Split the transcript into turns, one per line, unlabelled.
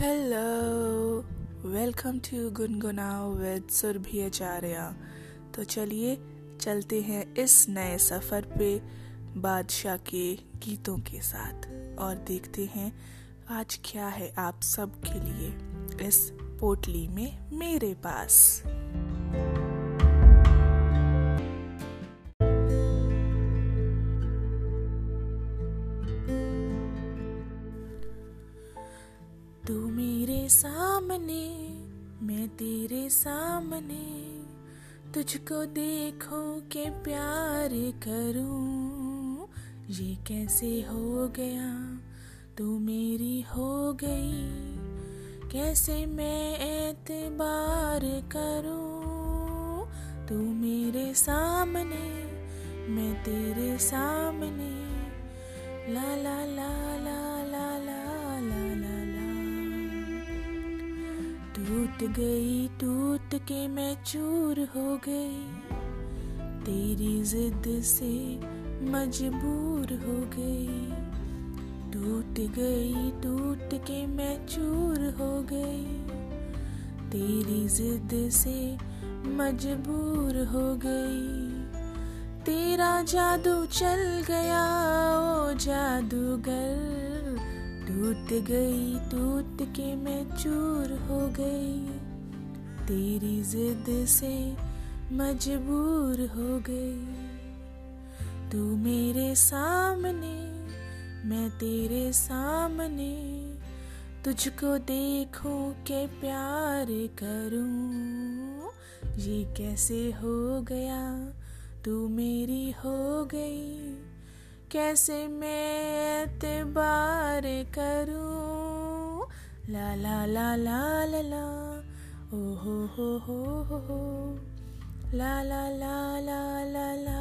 Hello welcome to गुनगुनाओ with Surabhi Acharya तो चलिए, चलते हैं इस नए सफ़र पे बादशाह के गीतों के साथ और देखते हैं आज क्या है आप सब के लिए इस पोटली में मेरे पास। तू मेरे सामने, मैं तेरे सामने, तुझको देखो के प्यार करूँ। ये कैसे हो गया? तू मेरी हो गई। कैसे मैं एतबार करूँ? तू मेरे सामने, मैं तेरे सामने। ला ला ला ला ला ला। टूट गई, टूट के मैं चूर हो गई। तेरी जिद से मजबूर हो गई। टूट गई, टूट के मैं चूर हो गई। तेरी जिद से मजबूर हो गई। तेरा जादू चल गया, ओ जादूगर। टूट गई, टूट के मैं चूर हो गई। तेरी जिद से मजबूर हो गई। तू मेरे सामने, मैं तेरे सामने। तुझको देखूँ के प्यार करूँ। ये कैसे हो गया? तू मेरी हो गई। कैसे मैं एतबार करूँ। ला ला ला ला ला ला। ओ हो हो हो हो। ला ला ला ला ला ला।